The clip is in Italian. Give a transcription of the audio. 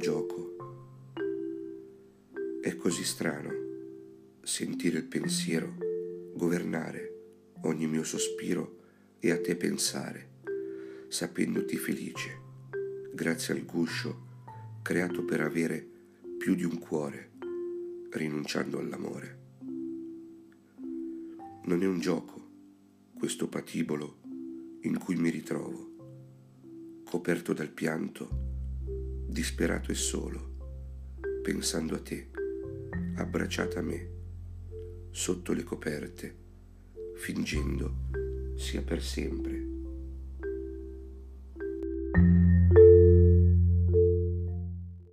gioco. È così strano sentire il pensiero governare ogni mio sospiro e a te pensare, sapendoti felice, grazie al guscio creato per avere più di un cuore, rinunciando all'amore. Non è un gioco questo patibolo in cui mi ritrovo, coperto dal pianto, disperato e solo, pensando a te, abbracciata a me, sotto le coperte, fingendo sia per sempre